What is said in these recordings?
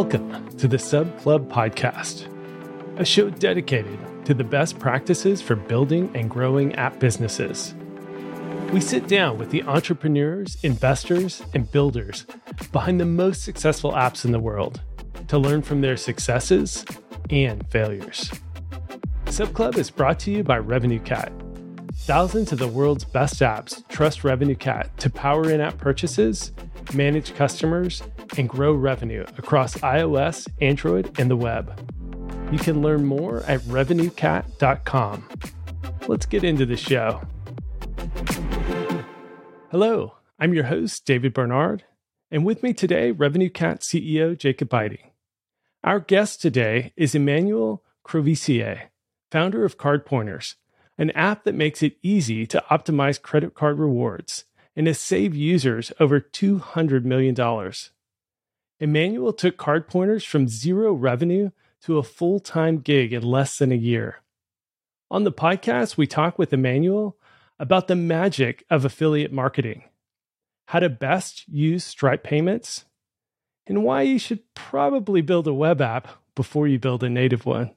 Welcome to the Sub Club Podcast, a show dedicated to the best practices for building and growing app businesses. We sit down with the entrepreneurs, investors, and builders behind the most successful apps in the world to learn from their successes and failures. Sub Club is brought to you by RevenueCat. Thousands of the world's best apps trust RevenueCat to power in app purchases, manage customers, and grow revenue across iOS, Android, and the web. You can learn more at revenuecat.com. Let's get into the show. Hello, I'm your host, David Barnard, and with me today, RevenueCat CEO Jacob Eiting. Our guest today is Emmanuel Crouvisier, founder of CardPointers, an app that makes it easy to optimize credit card rewards and has saved users over $200 million. Emmanuel took CardPointers from zero revenue to a full time gig in less than a year. On the podcast, we talk with Emmanuel about the magic of affiliate marketing, how to best use Stripe payments, and why you should probably build a web app before you build a native one.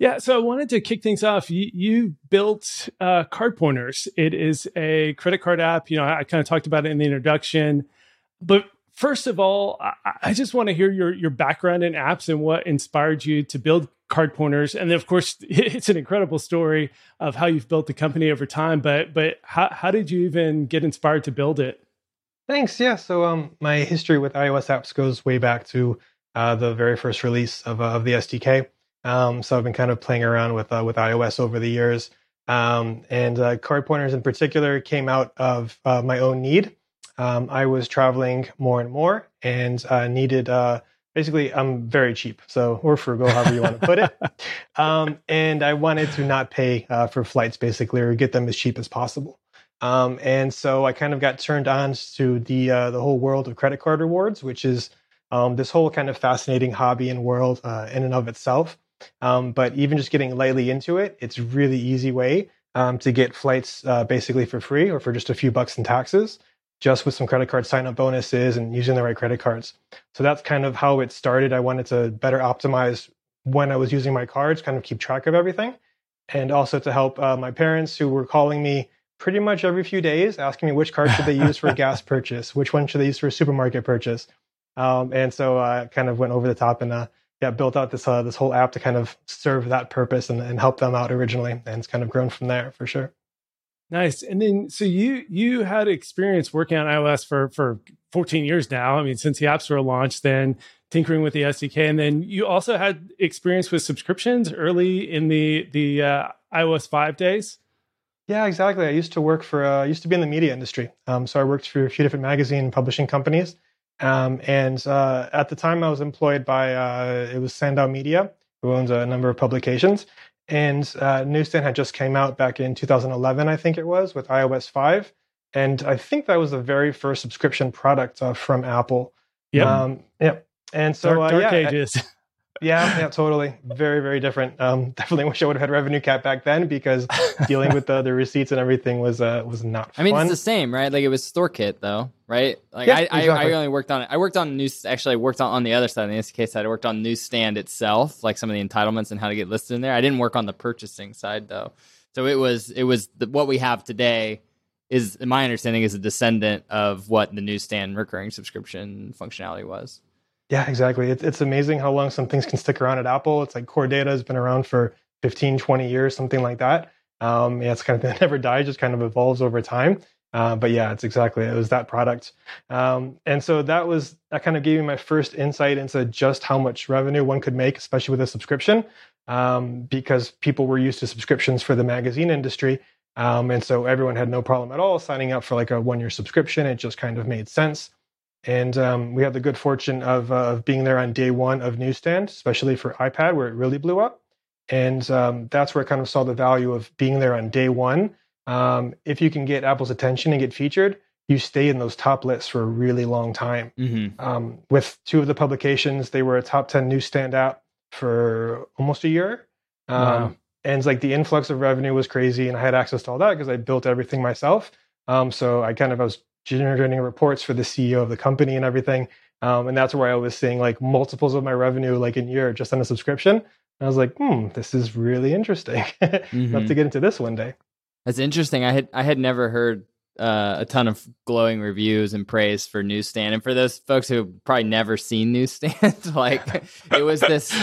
Yeah, so I wanted to kick things off. You, you built uh, CardPointers. It is a credit card app. You know, I, I kind of talked about it in the introduction, but first of all, I, I just want to hear your your background in apps and what inspired you to build CardPointers. And then, of course, it's an incredible story of how you've built the company over time. But but how how did you even get inspired to build it? Thanks. Yeah. So um, my history with iOS apps goes way back to uh, the very first release of uh, of the SDK. Um, so I've been kind of playing around with uh, with iOS over the years, um, and uh, CardPointers in particular came out of uh, my own need. Um, I was traveling more and more, and uh, needed uh, basically I'm very cheap, so or frugal, however you want to put it. Um, and I wanted to not pay uh, for flights, basically, or get them as cheap as possible. Um, and so I kind of got turned on to the the whole world of credit card rewards, which is um, this whole kind of fascinating hobby and world in and of itself. Um, but even just getting lightly into it, it's really easy way um, to get flights uh, basically for free or for just a few bucks in taxes, just with some credit card sign up bonuses and using the right credit cards. So that's kind of how it started. I wanted to better optimize when I was using my cards, kind of keep track of everything, and also to help uh, my parents who were calling me pretty much every few days, asking me which card should they use for a gas purchase, which one should they use for a supermarket purchase. Um, and so I kind of went over the top and uh, yeah, built out this uh, this whole app to kind of serve that purpose and, and help them out originally, and it's kind of grown from there for sure. Nice. And then, so you you had experience working on iOS for for 14 years now. I mean, since the App Store launched, then tinkering with the SDK, and then you also had experience with subscriptions early in the the uh, iOS five days. Yeah, exactly. I used to work for uh, I used to be in the media industry, um, so I worked for a few different magazine publishing companies. Um, and uh, at the time, I was employed by uh, it was Sandow Media, who owns a number of publications. And uh, Newsstand had just came out back in 2011, I think it was, with iOS 5. And I think that was the very first subscription product uh, from Apple. Yeah. Um, yeah. And so, dark, dark uh, yeah, ages. Yeah, yeah, totally. Very, very different. Um, definitely wish I would have had RevenueCat back then because dealing with the, the receipts and everything was uh, was not. I mean, fun. it's the same, right? Like it was StoreKit though, right? Like yeah, I, exactly. I, I, only worked on it. I worked on news. Actually, I worked on on the other side, on the SDK side. I worked on Newsstand itself, like some of the entitlements and how to get listed in there. I didn't work on the purchasing side though. So it was it was the, what we have today is my understanding is a descendant of what the Newsstand recurring subscription functionality was. Yeah, exactly. It's, it's amazing how long some things can stick around at Apple. It's like core data has been around for 15, 20 years, something like that. Um, yeah, it's kind of never dies, just kind of evolves over time. Uh, but yeah, it's exactly it was that product, um, and so that was that kind of gave me my first insight into just how much revenue one could make, especially with a subscription, um, because people were used to subscriptions for the magazine industry, um, and so everyone had no problem at all signing up for like a one year subscription. It just kind of made sense. And um, we had the good fortune of, uh, of being there on day one of Newsstand, especially for iPad, where it really blew up. And um, that's where I kind of saw the value of being there on day one. Um, if you can get Apple's attention and get featured, you stay in those top lists for a really long time. Mm-hmm. Um, with two of the publications, they were a top 10 newsstand app for almost a year. Um, wow. And like the influx of revenue was crazy, and I had access to all that because I built everything myself. Um, so I kind of I was generating reports for the CEO of the company and everything. Um, and that's where I was seeing like multiples of my revenue like in year just on a subscription. And I was like, hmm, this is really interesting. mm-hmm. Love to get into this one day. That's interesting. I had I had never heard uh, a ton of glowing reviews and praise for Newsstand. And for those folks who have probably never seen Newsstand, like it was this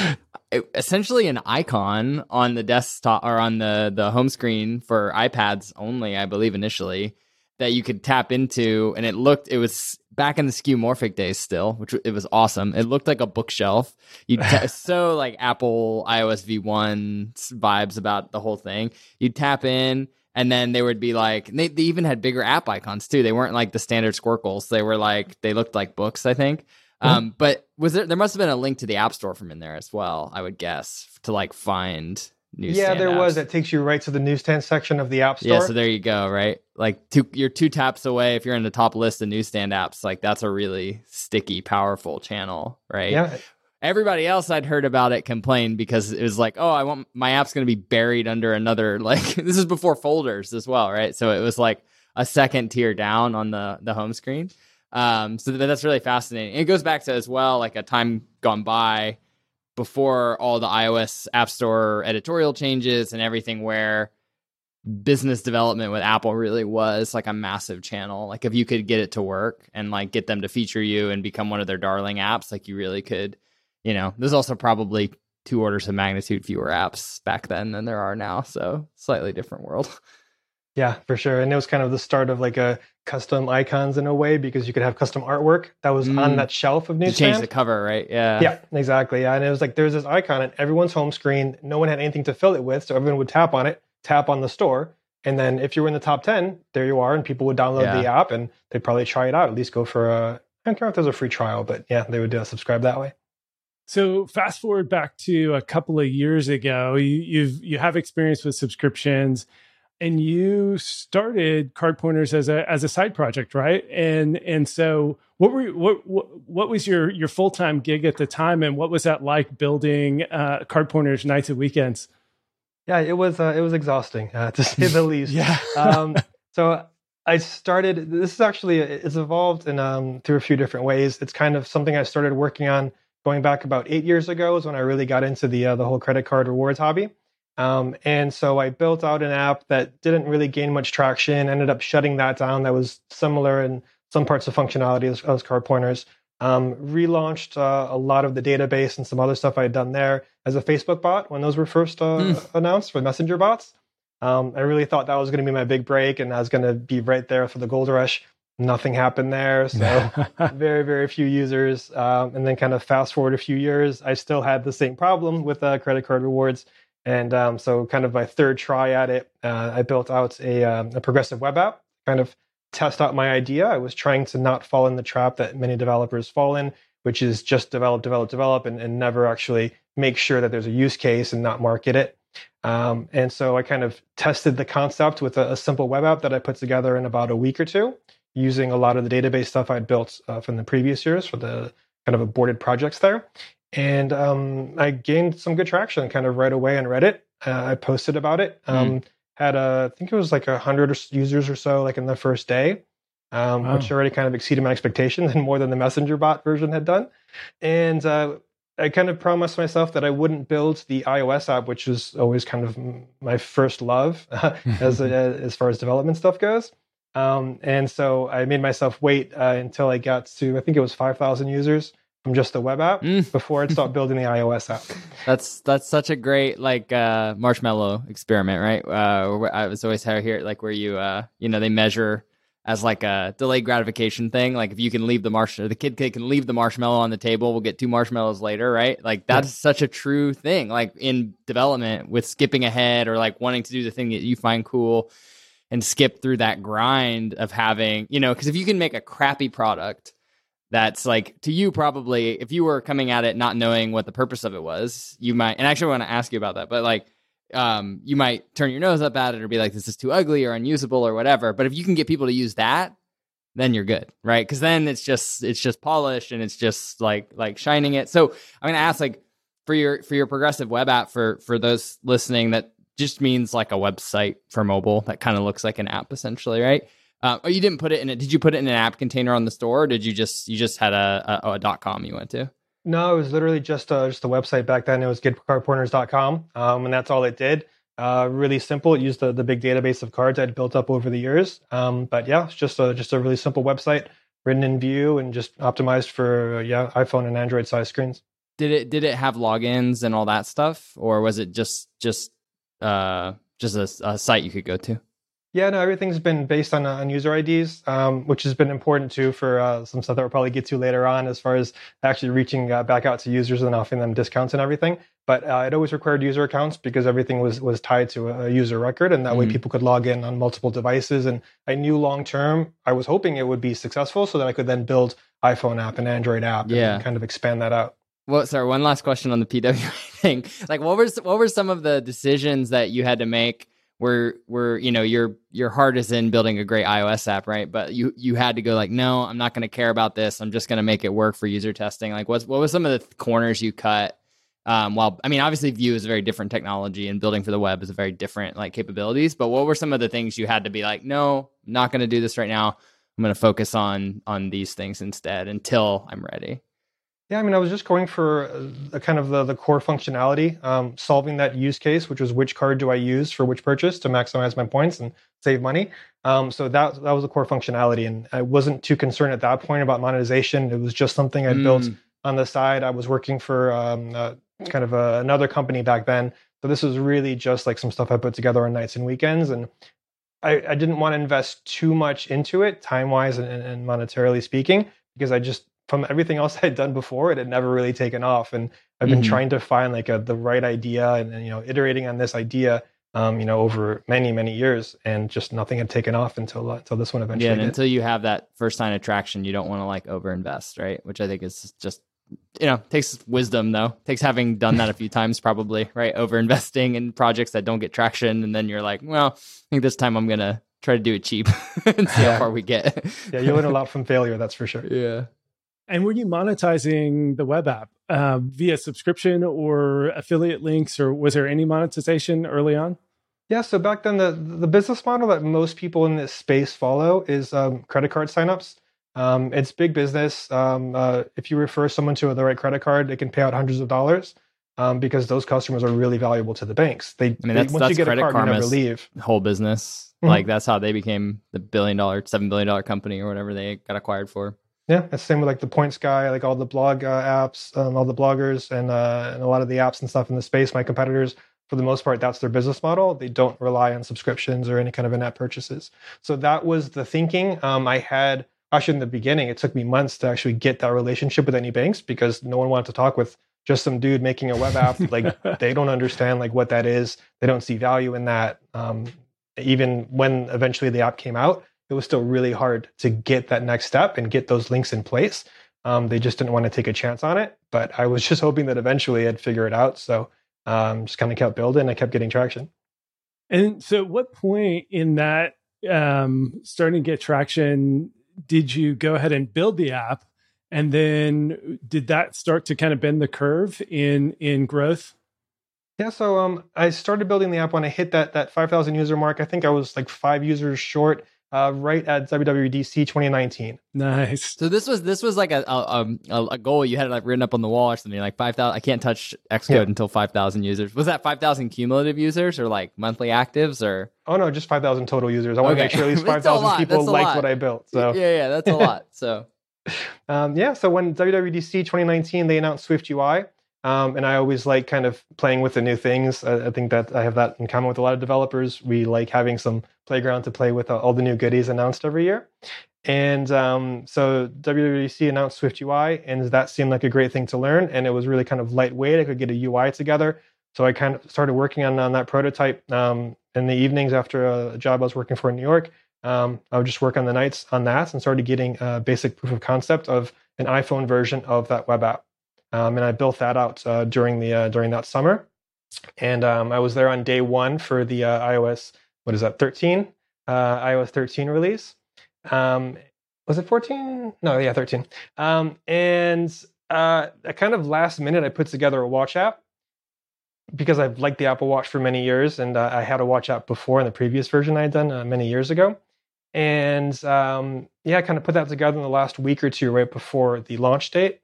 it, essentially an icon on the desktop or on the the home screen for iPads only, I believe initially that you could tap into, and it looked it was back in the skeuomorphic days still, which it was awesome. It looked like a bookshelf. You t- so like Apple iOS V1 vibes about the whole thing. You tap in and then they would be like they, they even had bigger app icons too they weren't like the standard squircles they were like they looked like books i think mm-hmm. um, but was there there must have been a link to the app store from in there as well i would guess to like find yeah there apps. was it takes you right to the newsstand section of the app store yeah so there you go right like two you're two taps away if you're in the top list of newsstand apps like that's a really sticky powerful channel right yeah everybody else I'd heard about it complained because it was like, oh, I want my app's going to be buried under another like this is before folders as well, right? So it was like a second tier down on the the home screen. Um, so that's really fascinating. And it goes back to as well like a time gone by before all the iOS App Store editorial changes and everything where business development with Apple really was like a massive channel. Like if you could get it to work and like get them to feature you and become one of their darling apps, like you really could you know, there's also probably two orders of magnitude fewer apps back then than there are now. So slightly different world. Yeah, for sure. And it was kind of the start of like a custom icons in a way because you could have custom artwork that was mm. on that shelf of Newsstand. Change the cover, right? Yeah. Yeah, exactly. Yeah. And it was like there's this icon on everyone's home screen. No one had anything to fill it with. So everyone would tap on it, tap on the store. And then if you were in the top 10, there you are. And people would download yeah. the app and they'd probably try it out, at least go for a, I don't care if there's a free trial, but yeah, they would uh, subscribe that way. So fast forward back to a couple of years ago, you, you've you have experience with subscriptions, and you started CardPointers as a as a side project, right? And and so what were what what, what was your your full time gig at the time, and what was that like building uh, CardPointers nights and weekends? Yeah, it was uh, it was exhausting uh, to say the least. yeah. um, so I started. This is actually it's evolved in um, through a few different ways. It's kind of something I started working on going back about eight years ago is when I really got into the uh, the whole credit card rewards hobby. Um, and so I built out an app that didn't really gain much traction. Ended up shutting that down. That was similar in some parts of functionality as, as CardPointers. Um, relaunched uh, a lot of the database and some other stuff I had done there as a Facebook bot when those were first uh, mm. announced for messenger bots. Um, I really thought that was going to be my big break, and I was going to be right there for the gold rush nothing happened there. So very, very few users. Um, and then kind of fast forward a few years, I still had the same problem with uh, credit card rewards. And um, so kind of my third try at it, uh, I built out a, um, a progressive web app, kind of test out my idea. I was trying to not fall in the trap that many developers fall in, which is just develop, develop, develop, and, and never actually make sure that there's a use case and not market it. Um, and so I kind of tested the concept with a, a, simple web app that I put together in about a week or two using a lot of the database stuff I'd built uh, from the previous years for the kind of aborted projects there. And um, I gained some good traction kind of right away on Reddit. Uh, I posted about it. Hmm. Um, mm. Had a, I think it was like a hundred users or so, like in the first day, um, wow. which already kind of exceeded my expectations and more than the Messenger bot version had done. And uh, I kind of promised myself that I wouldn't build the iOS app, which was always kind of my first love as as far as development stuff goes. Um, and so I made myself wait uh, until I got to, I think it was 5,000 users from just the web app mm. before I'd start building the iOS app. That's that's such a great like uh, marshmallow experiment, right? Uh, I was always here like where you uh, you know they measure as like a delayed gratification thing. Like if you can leave the marshmallow, the kid can leave the marshmallow on the table, we'll get two marshmallows later, right? Like that's yeah. such a true thing. Like in development with skipping ahead or like wanting to do the thing that you find cool and skip through that grind of having, you know, because if you can make a crappy product that's like to you probably if you were coming at it not knowing what the purpose of it was, you might and actually I want to ask you about that, but like um you might turn your nose up at it or be like this is too ugly or unusable or whatever. But if you can get people to use that, then you're good, right? Because then it's just it's just polished and it's just like like shining it. So I'm gonna ask like for your for your progressive web app for for those listening that just means like a website for mobile that kind of looks like an app essentially, right? Uh, oh, you didn't put it in it. Did you put it in an app container on the store, or did you just you just had a, a, a dot com you went to? No, it was literally just a, just a website back then. It was getcardpointers.com, um, and that's all it did. Uh, really simple. It used the, the big database of cards I'd built up over the years. Um, but yeah, it's just a just a really simple website written in Vue and just optimized for uh, yeah iPhone and Android size screens. Did it did it have logins and all that stuff, or was it just just uh, just a, a site you could go to? Yeah, no, everything's been based on, uh, on user IDs, um, which has been important too for uh, some stuff that we'll probably get to later on as far as actually reaching uh, back out to users and offering them discounts and everything. But uh, it always required user accounts because everything was was tied to a user record, and that mm-hmm. way people could log in on multiple devices. And I knew long term, I was hoping it would be successful, so that I could then build iPhone app and Android app, yeah. and kind of expand that out. Well, sorry, one last question on the PWA thing. Like, what was what were some of the decisions that you had to make? Where where you know your your heart is in building a great iOS app, right? But you you had to go like, no, I'm not going to care about this. I'm just going to make it work for user testing. Like, what's what was some of the corners you cut? Um, well, I mean, obviously, Vue is a very different technology, and building for the web is a very different like capabilities. But what were some of the things you had to be like, no, I'm not going to do this right now. I'm going to focus on on these things instead until I'm ready. Yeah, I mean, I was just going for the kind of the, the core functionality, um, solving that use case, which was which card do I use for which purchase to maximize my points and save money. Um, so that that was the core functionality, and I wasn't too concerned at that point about monetization. It was just something I mm. built on the side. I was working for um, uh, kind of a, another company back then, so this was really just like some stuff I put together on nights and weekends, and I, I didn't want to invest too much into it, time wise and, and monetarily speaking, because I just from everything else I'd done before, it had never really taken off. And I've been mm-hmm. trying to find like a, the right idea and, and, you know, iterating on this idea, um, you know, over many, many years and just nothing had taken off until, uh, until this one eventually. Yeah. And until you have that first sign of traction, you don't want to like overinvest, right? Which I think is just, you know, takes wisdom though. Takes having done that a few times probably, right? Over investing in projects that don't get traction. And then you're like, well, I think this time I'm going to try to do it cheap and see how far we get. yeah. You learn a lot from failure. That's for sure. Yeah. And were you monetizing the web app uh, via subscription or affiliate links, or was there any monetization early on? Yeah, so back then the the business model that most people in this space follow is um, credit card signups. Um, it's big business. Um, uh, if you refer someone to the right credit card, they can pay out hundreds of dollars um, because those customers are really valuable to the banks. They, I mean, that's, they, once that's you get credit a card, you never leave. Whole business, mm-hmm. like that's how they became the billion dollar, seven billion dollar company or whatever they got acquired for. Yeah, it's the same with like the Points guy, like all the blog uh, apps, um, all the bloggers, and uh, and a lot of the apps and stuff in the space. My competitors, for the most part, that's their business model. They don't rely on subscriptions or any kind of in-app purchases. So that was the thinking. Um, I had actually in the beginning, it took me months to actually get that relationship with any banks because no one wanted to talk with just some dude making a web app. like they don't understand like what that is. They don't see value in that. Um, even when eventually the app came out, it was still really hard to get that next step and get those links in place. Um, they just didn't want to take a chance on it. But I was just hoping that eventually I'd figure it out. So um, just kind of kept building. I kept getting traction. And so, at what point in that um, starting to get traction did you go ahead and build the app? And then did that start to kind of bend the curve in in growth? Yeah, so um, I started building the app when I hit that that 5,000 user mark. I think I was like five users short uh, right at WWDC 2019. Nice. So this was this was like a a, a goal you had like written up on the wall or something like five thousand. I can't touch Xcode yeah. until five thousand users. Was that five thousand cumulative users or like monthly actives or? Oh no, just five thousand total users. I want to make sure at least five thousand people liked what I built. So yeah, yeah, that's a lot. So. um, yeah, so when WWDC 2019 they announced SwiftUI, um, and I always like kind of playing with the new things. I, I, think that I have that in common with a lot of developers. We like having some playground to play with uh, all the new goodies announced every year. And um, so WWDC announced SwiftUI, and that seemed like a great thing to learn. And it was really kind of lightweight. I could get a UI together. So I kind of started working on, on that prototype um, in the evenings after a job I was working for in New York. Um, I would just work on the nights on that and started getting a basic proof of concept of an iPhone version of that web app um, and I built that out uh, during the uh, during that summer. And um, I was there on day one for the uh, iOS what is that 13 uh, iOS 13 release. Um, was it 14? No, yeah, 13. Um, and uh, a kind of last minute, I put together a watch app because I've liked the Apple Watch for many years, and uh, I had a watch app before in the previous version I had done many years ago. and um, yeah, I kind of put that together in the last week or two, right before the launch date.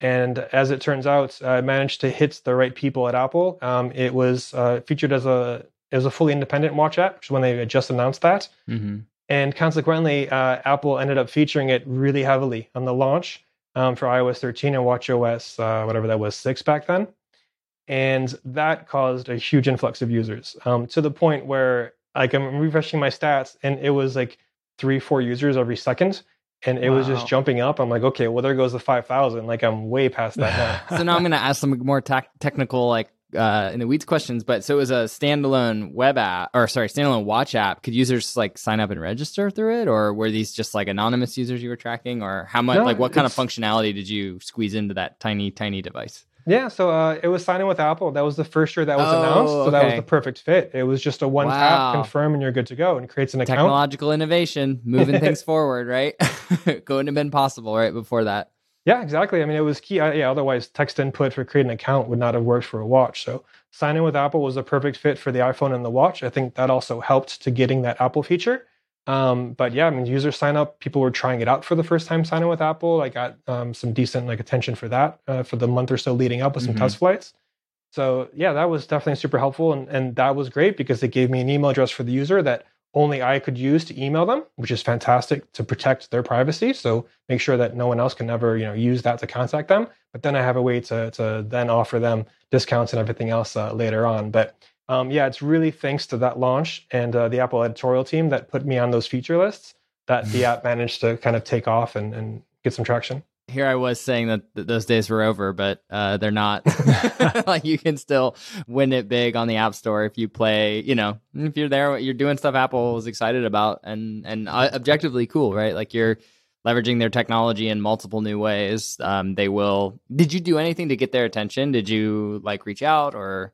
And as it turns out, I managed to hit the right people at Apple. Um, it was uh, featured as a as a fully independent watch app, which is when they just announced that. Mm-hmm. And consequently, uh, Apple ended up featuring it really heavily on the launch um, for iOS 13 and WatchOS, uh, whatever that was, six back then. And that caused a huge influx of users um, to the point where, like, I'm refreshing my stats, and it was like three, four users every second and it wow. was just jumping up. I'm like, okay, well, there goes the 5,000. Like, I'm way past that now. so now I'm going to ask some more te- technical, like, uh, in the weeds questions. But so it was a standalone web app, or sorry, standalone watch app. Could users like sign up and register through it, or were these just like anonymous users you were tracking, or how much, no, like, what kind of functionality did you squeeze into that tiny, tiny device? Yeah, so uh, it was signing with Apple. That was the first year that was oh, announced. So okay. that was the perfect fit. It was just a one wow. tap, confirm, and you're good to go, and creates an account. Technological innovation, moving things forward, right? Couldn't have been possible right before that. Yeah, exactly. I mean, it was key. Uh, yeah, otherwise, text input for creating an account would not have worked for a watch. So signing with Apple was a perfect fit for the iPhone and the watch. I think that also helped to getting that Apple feature. Um, but yeah, I mean, user sign up, people were trying it out for the first time signing with Apple. I got um, some decent like attention for that uh, for the month or so leading up with some mm-hmm. test flights. So yeah, that was definitely super helpful, and and that was great because it gave me an email address for the user that only I could use to email them, which is fantastic to protect their privacy. So make sure that no one else can ever you know use that to contact them. But then I have a way to to then offer them discounts and everything else uh, later on. But um, yeah, it's really thanks to that launch and uh, the Apple editorial team that put me on those feature lists that the app managed to kind of take off and, and get some traction. Here I was saying that th- those days were over, but uh, they're not. like you can still win it big on the App Store if you play. You know, if you're there, you're doing stuff Apple was excited about and and uh, objectively cool, right? Like you're leveraging their technology in multiple new ways. Um, they will. Did you do anything to get their attention? Did you like reach out or?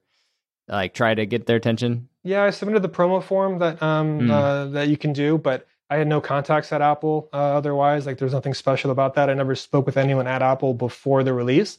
Like try to get their attention? Yeah, I submitted the promo form that um mm. uh, that you can do, but I had no contacts at Apple. Uh, otherwise, like there's nothing special about that. I never spoke with anyone at Apple before the release.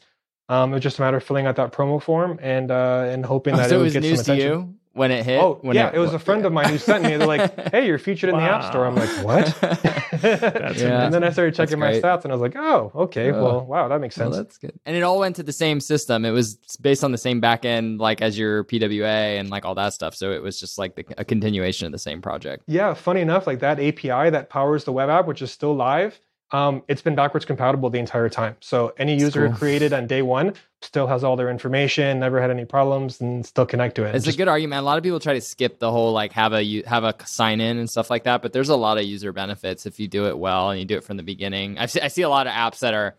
Um, it was just a matter of filling out that promo form and uh, and hoping oh, that so it would get some attention. you? When it hit? Oh, yeah. It, it, was a friend of mine who sent me. They're like, "Hey, you're featured wow. in the App Store." I'm like, "What?" yeah. And then I started checking my stats, and I was like, "Oh, okay. Uh, well, wow, that makes sense." Well, that's good. And it all went to the same system. It was based on the same backend, like as your PWA and like all that stuff. So it was just like the, a continuation of the same project. Yeah. Funny enough, like that API that powers the web app, which is still live um, it's been backwards compatible the entire time. So any user cool. created on day one still has all their information, never had any problems, and still connect to it. It's, a good argument. A lot of people try to skip the whole like have a have a sign in and stuff like that, but there's a lot of user benefits if you do it well and you do it from the beginning. I see, I see a lot of apps that are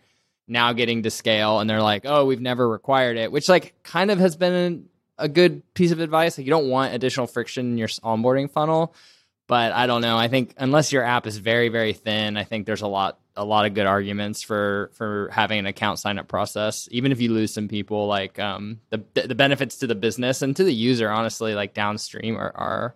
now getting to scale and they're like, oh, we've never required it, which like kind of has been a good piece of advice. Like you don't want additional friction in your onboarding funnel but I don't know. I think unless your app is very very thin, I think there's a lot a lot of good arguments for for having an account sign up process. Even if you lose some people, like um, the the benefits to the business and to the user, honestly, like downstream are, are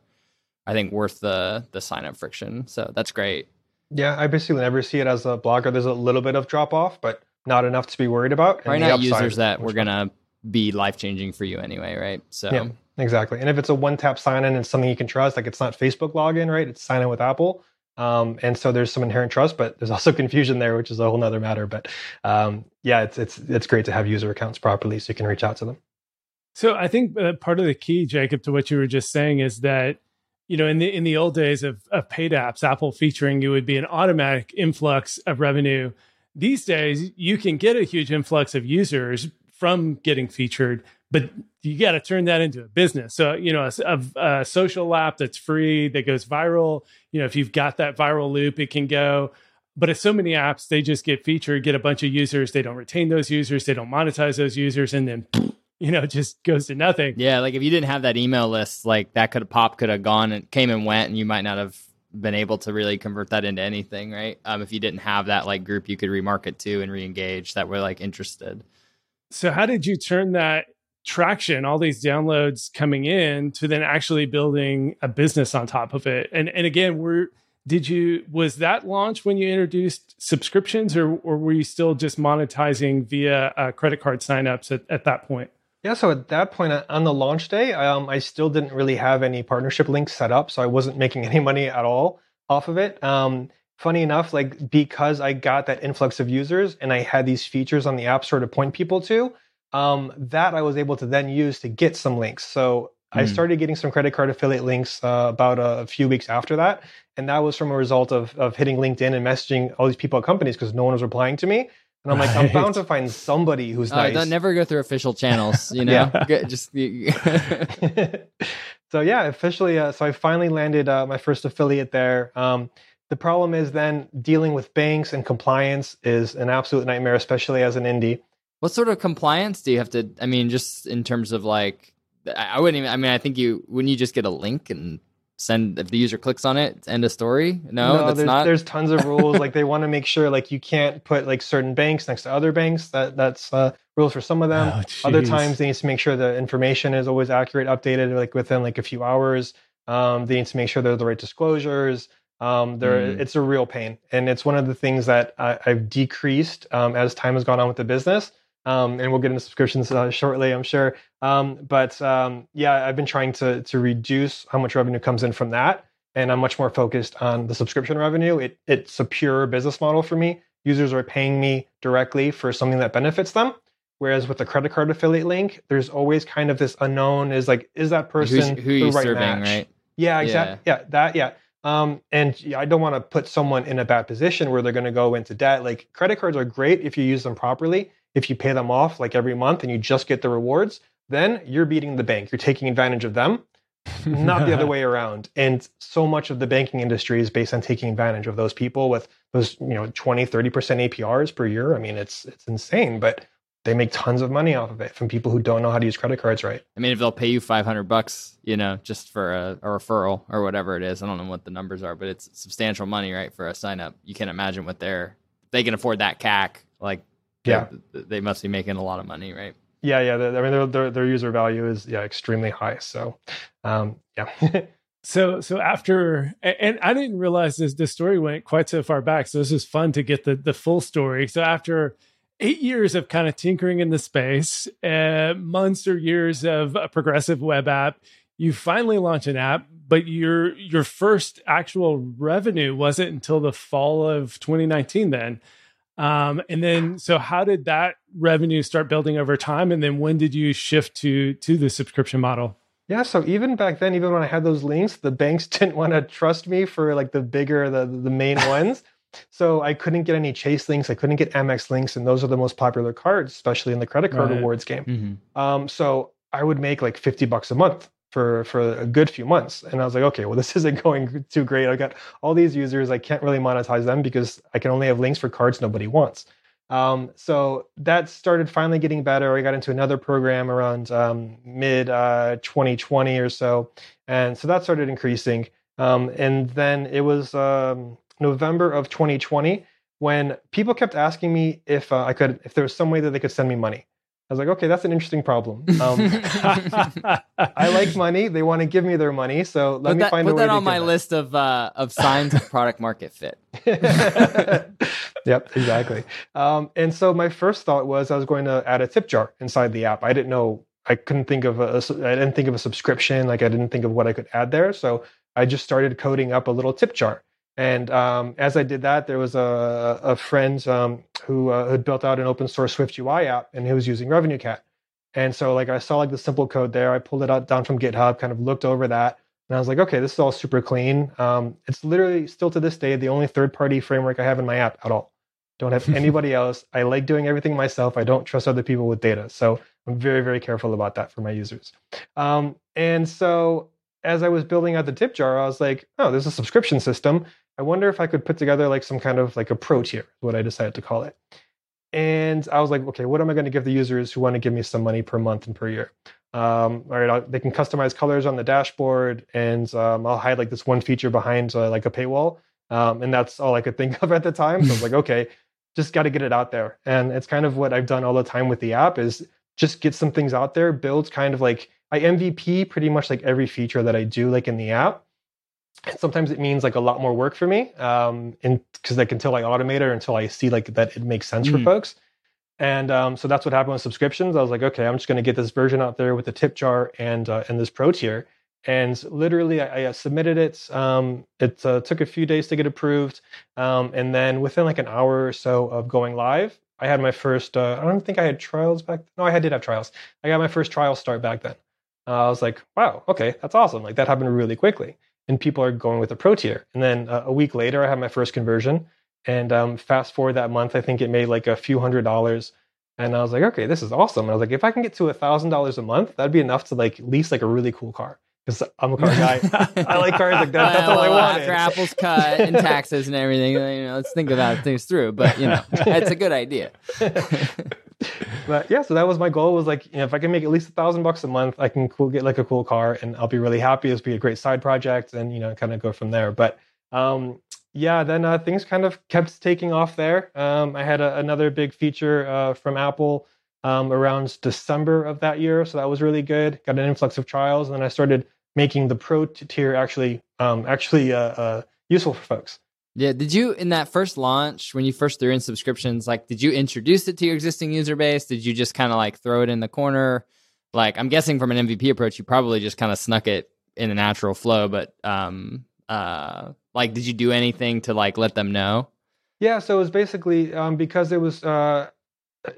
I think worth the the sign up friction. So that's great. Yeah, I basically never see it as a blogger There's a little bit of drop off, but not enough to be worried about. Right now, users that we're gonna be life changing for you anyway, right? So yeah. Exactly. And if it's a one tap sign in and something you can trust, like it's not Facebook login, right? It's sign in with Apple. Um, and so there's some inherent trust, but there's also confusion there, which is a whole nother matter. But um, yeah, it's it's it's great to have user accounts properly so you can reach out to them. So I think uh, part of the key, Jacob, to what you were just saying is that you know in the in the old days of, of paid apps, Apple featuring you would be an automatic influx of revenue. These days, you can get a huge influx of users from getting featured, but you got to turn that into a business. So, you know, a, a, a, social app that's free that goes viral, you know, if you've got that viral loop, it can go. But if so many apps, they just get featured, get a bunch of users, they don't retain those users, they don't monetize those users, and then you know, just goes to nothing. Yeah, like if you didn't have that email list, like that could have pop could have gone and came and went, and you might not have been able to really convert that into anything, right? Um, if you didn't have that like group you could remarket to and re-engage that were like interested. So how did you turn that traction, all these downloads coming in to then actually building a business on top of it? And and again, we're did you was that launch when you introduced subscriptions or, or were you still just monetizing via uh, credit card signups at, at that point yeah so at that point uh, on the launch day um, i still didn't really have any partnership links set up so i wasn't making any money at all off of it. Um, funny enough, like because I got that influx of users and I had these features on the App Store to point people to, um, that I was able to then use to get some links. So I hmm. started getting some credit card affiliate links uh, about a, a, few weeks after that, and that was from a result of of hitting LinkedIn and messaging all these people at companies because no one was replying to me. And I'm right. like, I'm bound to find somebody who's uh, nice. Don't never go through official channels, you know. just so yeah, officially. Uh, so I finally landed uh, my first affiliate there. Um, the problem is then dealing with banks and compliance is an absolute nightmare, especially as an indie. What sort of compliance do you have to? I mean, just in terms of like, I wouldn't even. I mean, I think you wouldn't you just get a link and send if the user clicks on it, end of story. No, no that's there's, not. There's tons of rules. like they want to make sure like you can't put like certain banks next to other banks. That that's uh, rules for some of them. Oh, other times they need to make sure the information is always accurate, updated like within like a few hours. Um, they need to make sure they're the right disclosures. Um, there, mm. it's a real pain, and it's one of the things that I, have decreased um, as time has gone on with the business. Um, and we'll get into subscriptions uh, shortly, I'm sure. Um, but um, yeah, I've been trying to to reduce how much revenue comes in from that, and I'm much more focused on the subscription revenue. It it's a pure business model for me. Users are paying me directly for something that benefits them. Whereas with the credit card affiliate link, there's always kind of this unknown is like, is that person Who's, who the right serving, match? Right? Yeah, exactly. Yeah. yeah, that. Yeah. Um, and I don't want to put someone in a bad position where they're going to go into debt. Like credit cards are great if you use them properly. If you pay them off like every month and you just get the rewards, then you're beating the bank. You're taking advantage of them, not the other way around. And so much of the banking industry is based on taking advantage of those people with those, you know, 20, 30% APRs per year. I mean, it's it's insane, but they make tons of money off of it from people who don't know how to use credit cards right. I mean, if they'll pay you 500 bucks, you know, just for a, a, referral or whatever it is, I don't know what the numbers are, but it's substantial money, right, for a sign up. You can't imagine what they're, they can afford that CAC. Like, yeah, they, they must be making a lot of money, right? Yeah, yeah. I mean, their, their, their user value is yeah extremely high. So, um, yeah. so so after and I didn't realize this this story went quite so far back. So this is fun to get the the full story. So after eight years of kind of tinkering in the space, uh, months or years of a progressive web app, you finally launch an app, but your your first actual revenue wasn't until the fall of 2019. Then, um, and then so how did that revenue start building over time? And then when did you shift to to the subscription model? Yeah, so even back then, even when I had those links, the banks didn't want to trust me for like the bigger, the the main ones. So I couldn't get any Chase links. I couldn't get Amex links, and those are the most popular cards, especially in the credit card right. rewards game. Mm-hmm. Um, so I would make like fifty bucks a month for for a good few months, and I was like, okay, well, this isn't going too great. I got all these users. I can't really monetize them because I can only have links for cards nobody wants. Um, so that started finally getting better. I got into another program around um, mid uh, 2020 or so, and so that started increasing. Um, and then it was um, November of 2020 when people kept asking me if uh, I could, if there was some way that they could send me money. I was like, okay, that's an interesting problem. Um, I like money. They want to give me their money, so let put me that, find a way. Put that on my that. list of uh, of signs of product market fit. yep, exactly. Um, and so my first thought was I was going to add a tip jar inside the app. I didn't know. I couldn't think of a. I didn't think of a subscription. Like I didn't think of what I could add there. So I just started coding up a little tip jar. And um, as I did that, there was a, a friend um, who uh, had built out an open source SwiftUI app, and he was using RevenueCat. And so, like, I saw like the simple code there. I pulled it out down from GitHub, kind of looked over that, and I was like, okay, this is all super clean. Um, it's literally still to this day the only third party framework I have in my app at all. Don't have anybody else. I like doing everything myself. I don't trust other people with data, so I'm very very careful about that for my users. Um, and so as I was building out the tip jar, I was like, oh, there's a subscription system. I wonder if I could put together like some kind of like a pro tier, what I decided to call it. And I was like, okay, what am I going to give the users who want to give me some money per month and per year? Um, all right, I'll, they can customize colors on the dashboard, and um, I'll hide like this one feature behind uh, like a paywall. Um, and that's all I could think of at the time. So I was like, okay, just got to get it out there. And it's kind of what I've done all the time with the app is just get some things out there, build kind of like I MVP pretty much like every feature that I do like in the app sometimes it means like a lot more work for me um and because like until i automate it or until i see like that it makes sense mm-hmm. for folks and um, so that's what happened with subscriptions i was like okay i'm just going to get this version out there with the tip jar and uh, and this pro tier And literally, I, I submitted it. Um, it uh, took a few days to get approved, um, and then within like an hour or so of going live, I had my first. Uh, I don't think I had trials back. No, I did have trials. I got my first trial start back then. Uh, I was like, wow, okay, that's awesome. Like that happened really quickly, and people are going with the pro tier. And then uh, a week later, I had my first conversion. And um, fast forward that month, I think it made like a few hundred dollars. And I was like, okay, this is awesome. And I was like, if I can get to a thousand dollars a month, that'd be enough to like lease like a really cool car. Because I'm a car guy. I like cars like that. That's all I want. After Apple's cut and taxes and everything, you know, let's think about things through. But you know, it's a good idea. but yeah, so that was my goal. Was like, you know, if I can make at least a thousand bucks a month, I can cool, get like a cool car, and I'll be really happy. It'll be a great side project, and you know, kind of go from there. But um, yeah, then uh, things kind of kept taking off there. Um, I had a, another big feature uh, from Apple um, around December of that year, so that was really good. Got an influx of trials, and then I started making the pro tier actually um, actually uh, uh, useful for folks. Yeah, did you in that first launch when you first threw in subscriptions? Like, did you introduce it to your existing user base? Did you just kind of like throw it in the corner? Like, I'm guessing from an MVP approach, you probably just kind of snuck it in a natural flow, but um, uh, like, did you do anything to like let them know? Yeah, so it was basically um, because it was uh,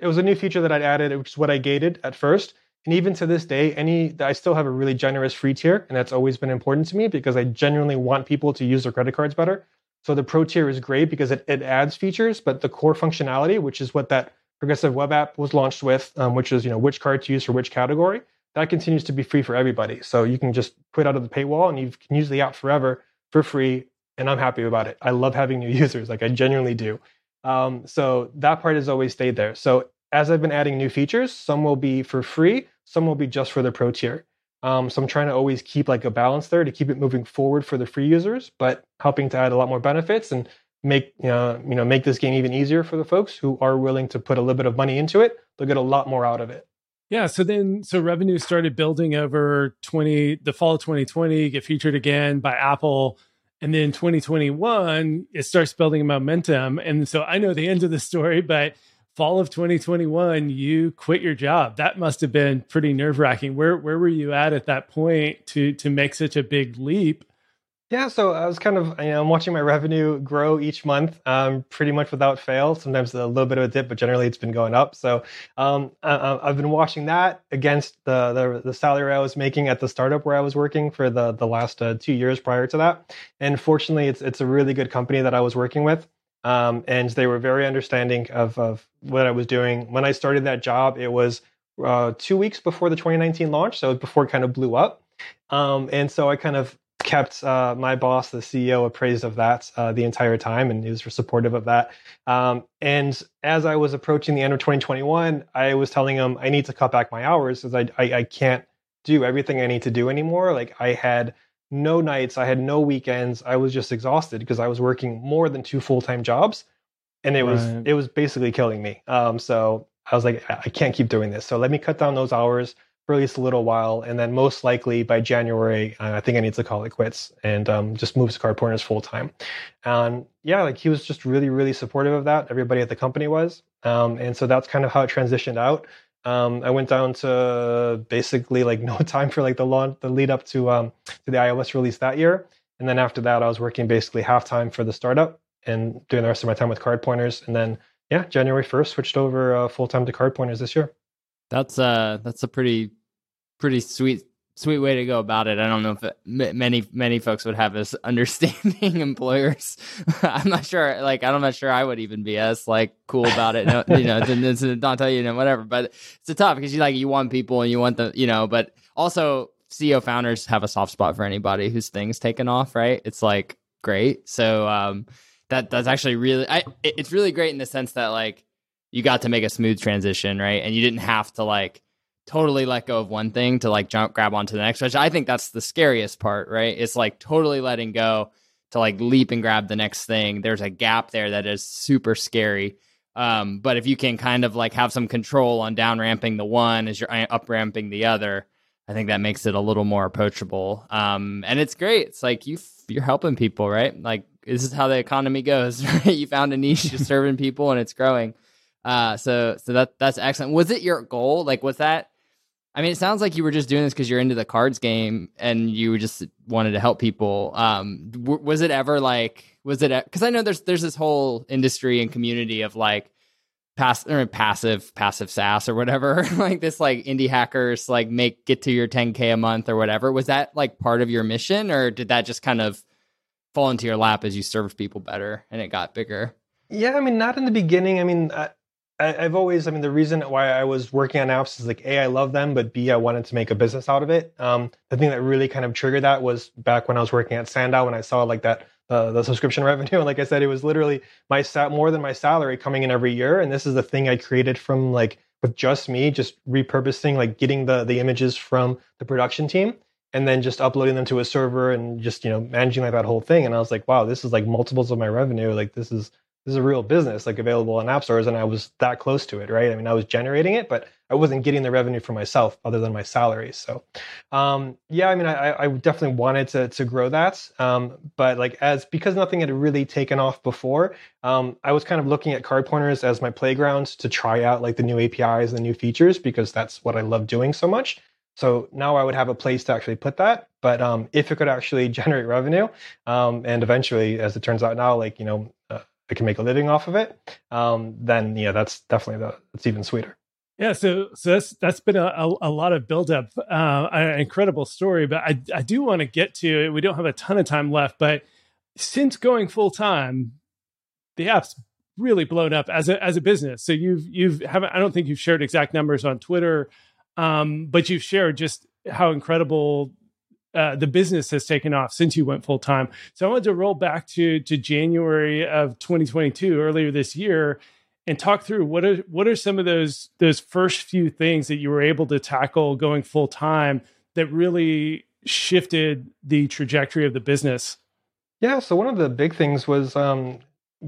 it was a new feature that I'd added, which is what I gated at first. And even to this day, any I still have a really generous free tier, and that's always been important to me because I genuinely want people to use their credit cards better. So the pro tier is great because it, it adds features, but the core functionality, which is what that progressive web app was launched with, um, which is you know which card to use for which category, that continues to be free for everybody. So you can just quit out of the paywall and you can use the app forever for free and I'm happy about it. I love having new users, like I genuinely do. Um, so that part has always stayed there. So as I've been adding new features, some will be for free, some will be just for the pro tier. Um, so I'm trying to always keep like a balance there to keep it moving forward for the free users, but helping to add a lot more benefits and make you know, you know make this game even easier for the folks who are willing to put a little bit of money into it. They'll get a lot more out of it. Yeah. So then, so revenue started building over 20, the fall of 2020, get featured again by Apple. And then 2021, it starts building momentum. And so I know the end of the story, but fall of 2021, you quit your job. That must have been pretty nerve wracking. Where where were you at at that point to to make such a big leap yeah, so I was kind of, you know, I'm watching my revenue grow each month, um, pretty much without fail. Sometimes a little bit of a dip, but generally it's been going up. So um, I, have been watching that against the, the, the salary I was making at the startup where I was working for the the last uh, two years prior to that. And fortunately, it's it's a really good company that I was working with, um, and they were very understanding of of what I was doing. When I started that job, it was uh, two weeks before the 2019 launch, so before it kind of blew up. Um, and so I kind of kept uh, my boss, the CEO, appraised of that uh, the entire time, and he was supportive of that. Um, and as I was approaching the end of 2021, I was telling him I need to cut back my hours because I, I, I can't do everything I need to do anymore. Like I had no nights, I had no weekends. I was just exhausted because I was working more than two full time jobs, and it was right. it was basically killing me. Um, so I was like, I can't keep doing this. So let me cut down those hours for at least a little while, and then most likely by January, uh, I think I need to call it quits and um, just move to CardPointers full time. And yeah, like he was just really, really supportive of that. Everybody at the company was, um, and so that's kind of how it transitioned out. Um, I went down to basically like no time for like the launch, the lead up to um, to the iOS release that year, and then after that, I was working basically half time for the startup and doing the rest of my time with CardPointers, and then yeah, January first switched over uh, full time to CardPointers this year. That's uh that's a pretty pretty sweet sweet way to go about it. I don't know if it, many many folks would have as understanding employers. I'm not sure. Like I'm not sure I would even be as like cool about it. No, you know, it's, it's not tell you know whatever. But it's a tough because you like you want people and you want the you know, but also CEO founders have a soft spot for anybody whose things taken off. Right? It's like great. So um, that that's actually really I it's really great in the sense that like you got to make a smooth transition, right? And you didn't have to like totally let go of one thing to like jump grab onto the next which i think that's the scariest part right? It's like totally letting go to like leap and grab the next thing. There's a gap there that is super scary. Um, but if you can kind of like have some control on down ramping the one as you're uh, up ramping the other i think that makes it a little more approachable. Um, and it's great. It's like you you're helping people right? Like this is how the economy goes right? You found a niche you're serving people and it's growing. Uh, so so that that's excellent. Was it your goal? Like was that I mean, it sounds like you were just doing this because you're into the cards game and you just wanted to help people. Um, w- was it ever like, was it, because I know there's, there's this whole industry and community of like, pass or passive passive SaaS or whatever like this like indie hackers like make get to your 10k a month or whatever. Was that like part of your mission or did that just kind of fall into your lap as you served people better and it got bigger? Yeah i mean not in the beginning. I mean I've always, I mean, the reason why I was working on apps is like, A, I love them, but B, I wanted to make a business out of it. Um, the thing that really kind of triggered that was back when I was working at Sandow when I saw like that uh, the subscription revenue. And like I said, it was literally my sat more than my salary coming in every year. And this is the thing I created from like with just me, just repurposing, like getting the the images from the production team and then just uploading them to a server and just you know managing like that whole thing. And I was like, wow, this is like multiples of my revenue. Like this is this is a real business like available on app stores and i was that close to it right i mean i was generating it but i wasn't getting the revenue for myself other than my salary so um, yeah i mean I, I, definitely wanted to, to grow that um, but like as because nothing had really taken off before um, i was kind of looking at CardPointers as my playground to try out like the new apis and the new features because that's what i love doing so much so now I would have a place to actually put that. But um, if it could actually generate revenue, um, and eventually, as it turns out now, like you know, can make a living off of it, um, then yeah, that's definitely the it's even sweeter. Yeah, so so that's that's been a, a, a lot of buildup, uh, an incredible story. But I I do want to get to it. We don't have a ton of time left, but since going full time, the app's really blown up as a as a business. So you've you've haven't I don't think you've shared exact numbers on Twitter, um, but you've shared just how incredible uh, the business has taken off since you went full time. So I wanted to roll back to to January of 2022, earlier this year, and talk through what are what are some of those those first few things that you were able to tackle going full time that really shifted the trajectory of the business. Yeah, so one of the big things was um,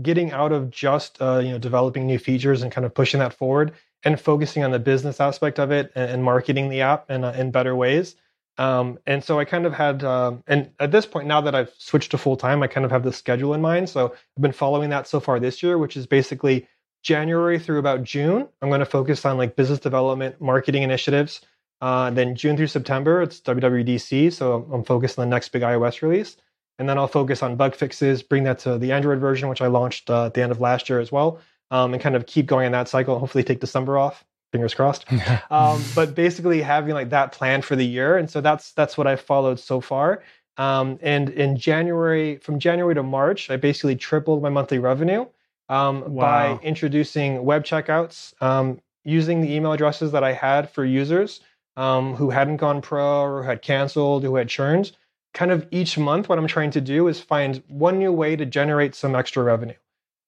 getting out of just uh, you know developing new features and kind of pushing that forward and focusing on the business aspect of it and, and marketing the app in, uh, in better ways. Um, and so I kind of had, uh, and at this point, now that I've switched to full time, I kind of have the schedule in mind. So I've been following that so far this year, which is basically January through about June. I'm going to focus on like business development, marketing initiatives. Uh, then June through September, it's WWDC. So I'm focused on the next big iOS release. And then I'll focus on bug fixes, bring that to the Android version, which I launched uh, at the end of last year as well, um, and kind of keep going in that cycle. Hopefully, take December off fingers crossed. um, but basically having like that plan for the year, and so that's that's what I've followed so far. Um, and in January, from January to March, I basically tripled my monthly revenue um, wow. by introducing web checkouts, um, using the email addresses that I had for users um, who hadn't gone pro or had canceled, who had churned. Kind of each month, what I'm trying to do is find one new way to generate some extra revenue.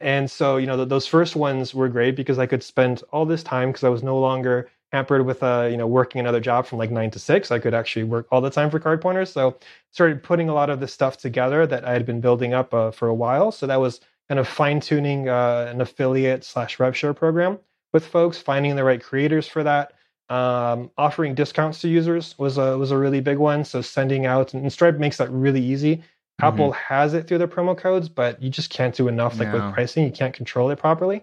And so, you know, th- those first ones were great because I could spend all this time because I was no longer hampered with, uh, you know, working another job from like nine to six. I could actually work all the time for CardPointers. So started putting a lot of the stuff together that I had been building up uh, for a while. So that was kind of fine tuning uh, an affiliate slash rev share program with folks, finding the right creators for that. Um, offering discounts to users was a was a really big one. So sending out and Stripe makes that really easy. Mm-hmm. Apple has it through their promo codes, but you just can't do enough. Like no. with pricing, you can't control it properly.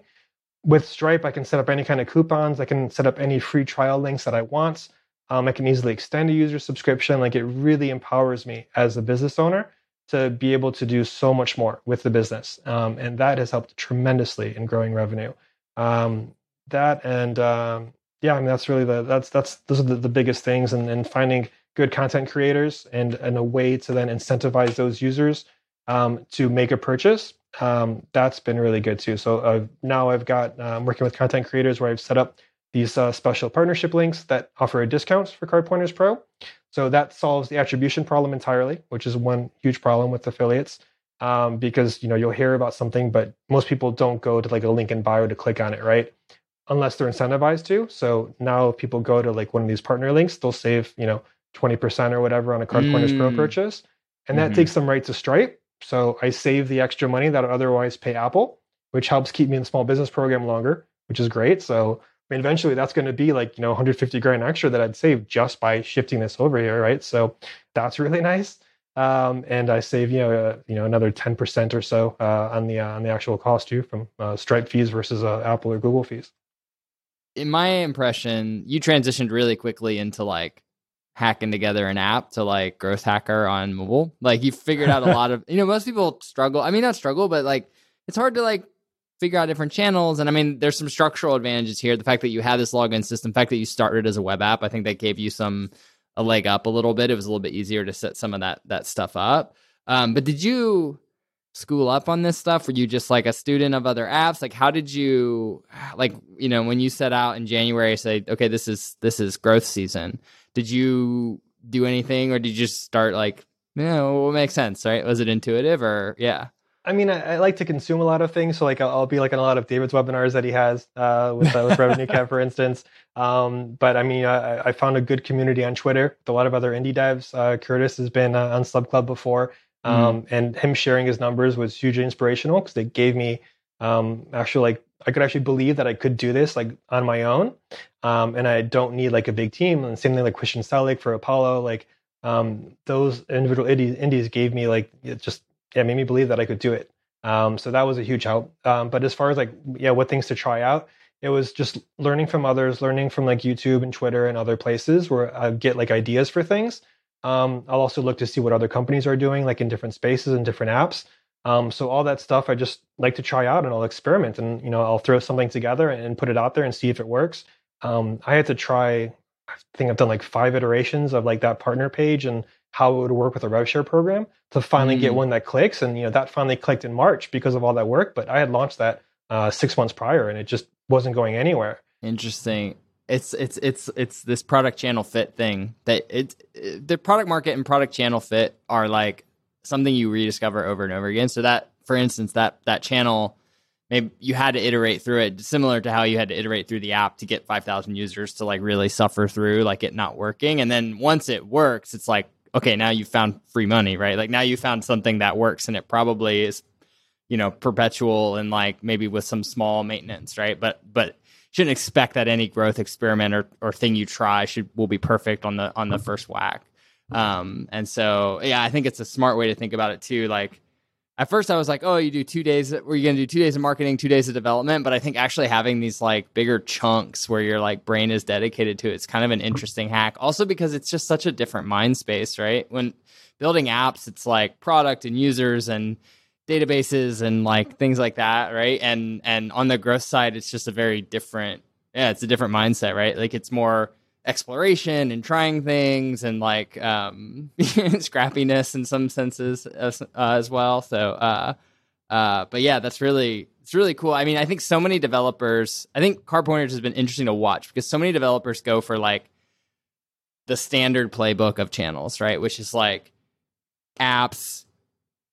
With Stripe, I can set up any kind of coupons. I can set up any free trial links that I want. Um, I can easily extend a user subscription. Like it really empowers me as a business owner to be able to do so much more with the business, um, and that has helped tremendously in growing revenue. Um, that and um, yeah, I mean that's really the that's that's those are the, the biggest things, and, and finding good content creators and, and a way to then incentivize those users um, to make a purchase. Um, that's been really good too. So now I've got um, working with content creators where I've set up these uh, special partnership links that offer a discount for CardPointers Pro. So that solves the attribution problem entirely, which is one huge problem with affiliates. Um, because you know you'll hear about something, but most people don't go to like a link in bio to click on it, right? Unless they're incentivized to. So now if people go to like one of these partner links, they'll save you know 20% or whatever on a CardPointers Pro mm. purchase. And that mm-hmm. takes them right to Stripe. So I save the extra money that I would otherwise pay Apple, which helps keep me in the small business program longer, which is great. So I mean, eventually that's going to be like, you know, 150 grand extra that I'd save just by shifting this over here, right? So that's really nice. Um, and I save, you know, uh, you know, another 10% or so uh, on the uh, on the actual cost too from uh, Stripe fees versus uh, Apple or Google fees. in my impression, you transitioned really quickly into like hacking together an app to like growth hacker on mobile. Like you figured out a lot of, you know, most people struggle. I mean, not struggle, but like it's hard to like figure out different channels. And I mean, there's some structural advantages here. The fact that you have this login system, the fact that you started as a web app, I think that gave you some a leg up a little bit. It was a little bit easier to set some of that that stuff up. Um, but did you school up on this stuff? Were you just like a student of other apps? Like, how did you like you know when you set out in January, say, okay, this is this is growth season. Did you do anything, or did you just start like, you know, what makes sense, right? Was it intuitive, or yeah? I mean, I, I, like to consume a lot of things. So, like, I'll, I'll, be like in a lot of David's webinars that he has uh, with, uh, with RevenueCat, for instance. Um, but I mean, I, I, found a good community on Twitter with a lot of other indie devs. Uh, Curtis has been uh, on Sub Club before, mm. um, mm. and him sharing his numbers was hugely inspirational because they gave me um, actually like I could actually believe that I could do this like on my own, um, and I don't need like a big team. And same thing like Christian Selig for Apollo, like um, those individual indies, indies gave me like it just yeah, made me believe that I could do it. Um, so that was a huge help. Um, but as far as like, yeah, what things to try out, it was just learning from others, learning from like YouTube and Twitter and other places where I get like ideas for things. Um, I'll also look to see what other companies are doing, like in different spaces and different apps. Um, so all that stuff I just like to try out and I'll experiment and you know I'll throw something together and put it out there and see if it works. Um, I had to try. I think I've done like five iterations of like that partner page and how it would work with a rev share program to finally mm. get one that clicks. And you know that finally clicked in March because of all that work. But I had launched that uh, six months prior, and it just wasn't going anywhere. Interesting. It's it's it's it's this product channel fit thing that it, it the product market and product channel fit are like something you rediscover over and over again. So that, for instance, that that channel maybe you had to iterate through it similar to how you had to iterate through the app to get 5000 users to like really suffer through like it not working and then once it works it's like okay, now you found free money, right? Like now you found something that works and it probably is, you know, perpetual and like maybe with some small maintenance, right? But but shouldn't expect that any growth experiment or, or thing you try should will be perfect on the on the first whack. Um, and so yeah, I think it's a smart way to think about it too. Like at first I was like, oh, you do two days, were you going to do two days of marketing, two days of development? But I think actually having these like bigger chunks where your like brain is dedicated to it, it's kind of an interesting hack. Also because it's just such a different mind space, right? When building apps, it's like product and users and databases and like things like that, right? And and on the growth side, it's just a very different, yeah, it's a different mindset, right? Like it's more exploration and trying things and like um, scrappiness in some senses as, uh, as well. So, uh, uh, but yeah, that's really it's really cool. I mean, I think so many developers. I think CardPointers has been interesting to watch because so many developers go for like the standard playbook of channels, right? Which is like apps,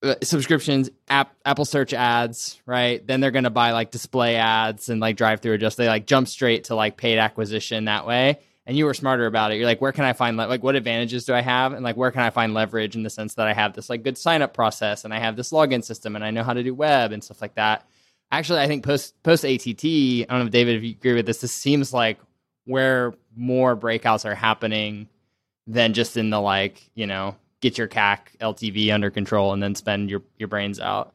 uh, subscriptions, app, Apple search ads, right? Then they're going to buy like display ads and like drive through adjust. They like jump straight to like paid acquisition that way and you were smarter about it. You're like, where can I find le- like what advantages do I have, and like where can I find leverage in the sense that I have this like good sign up process and I have this login system and I know how to do web and stuff like that. Actually, I think post post ATT, I don't know, if David, if you agree with this. This seems like where more breakouts are happening than just in the like you know get your CAC LTV under control and then spend your your brains out.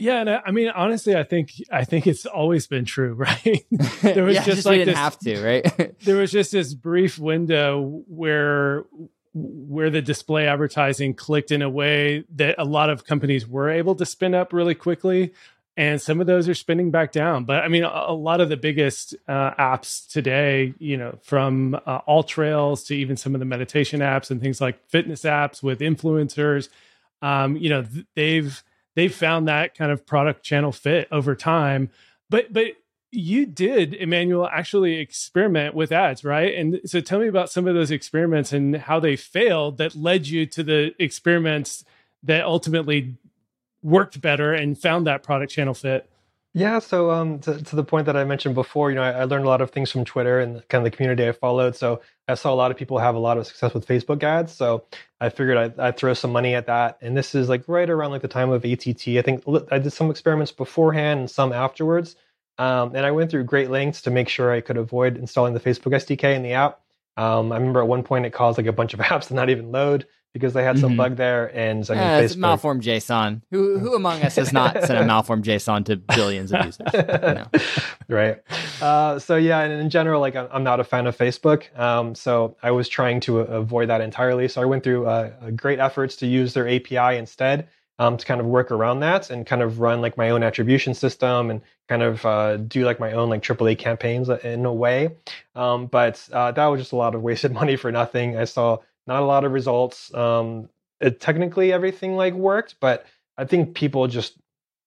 Yeah, and I, I, mean, honestly, I think I think it's always been true, right? there was yeah, just, just like didn't this, have to, right? there was just this brief window where where the display advertising clicked in a way that a lot of companies were able to spin up really quickly, and some of those are spinning back down. But I mean, a, a lot of the biggest uh, apps today, you know, from uh, AllTrails to even some of the meditation apps and things like fitness apps with influencers, um, you know, th- they've they've found that kind of product channel fit over time. But but you did, Emmanuel, actually experiment with ads, right? And so tell me about some of those experiments and how they failed that led you to the experiments that ultimately worked better and found that product channel fit. Yeah, so um, to, to, the point that I mentioned before, you know, I, I, learned a lot of things from Twitter and kind of the community I followed. So I saw a lot of people have a lot of success with Facebook ads. So I figured I'd, I'd, throw some money at that. And this is like right around like the time of ATT. I think I did some experiments beforehand and some afterwards. Um, and I went through great lengths to make sure I could avoid installing the Facebook SDK in the app. Um, I remember at one point it caused like a bunch of apps to not even load because they had some mm-hmm. bug there. And I mean, yeah, it's malformed JSON. Who who among us has not sent a malformed JSON to billions of users? No. Right. Uh, so yeah, and in general, like I'm not a fan of Facebook. Um, so I was trying to avoid that entirely. So I went through uh, great efforts to use their API instead. Um, to kind of work around that and kind of run like my own attribution system and kind of uh, do like my own like AAA campaigns in a way. Um, but uh, that was just a lot of wasted money for nothing. I saw not a lot of results. Um, it, technically, everything like worked, but I think people just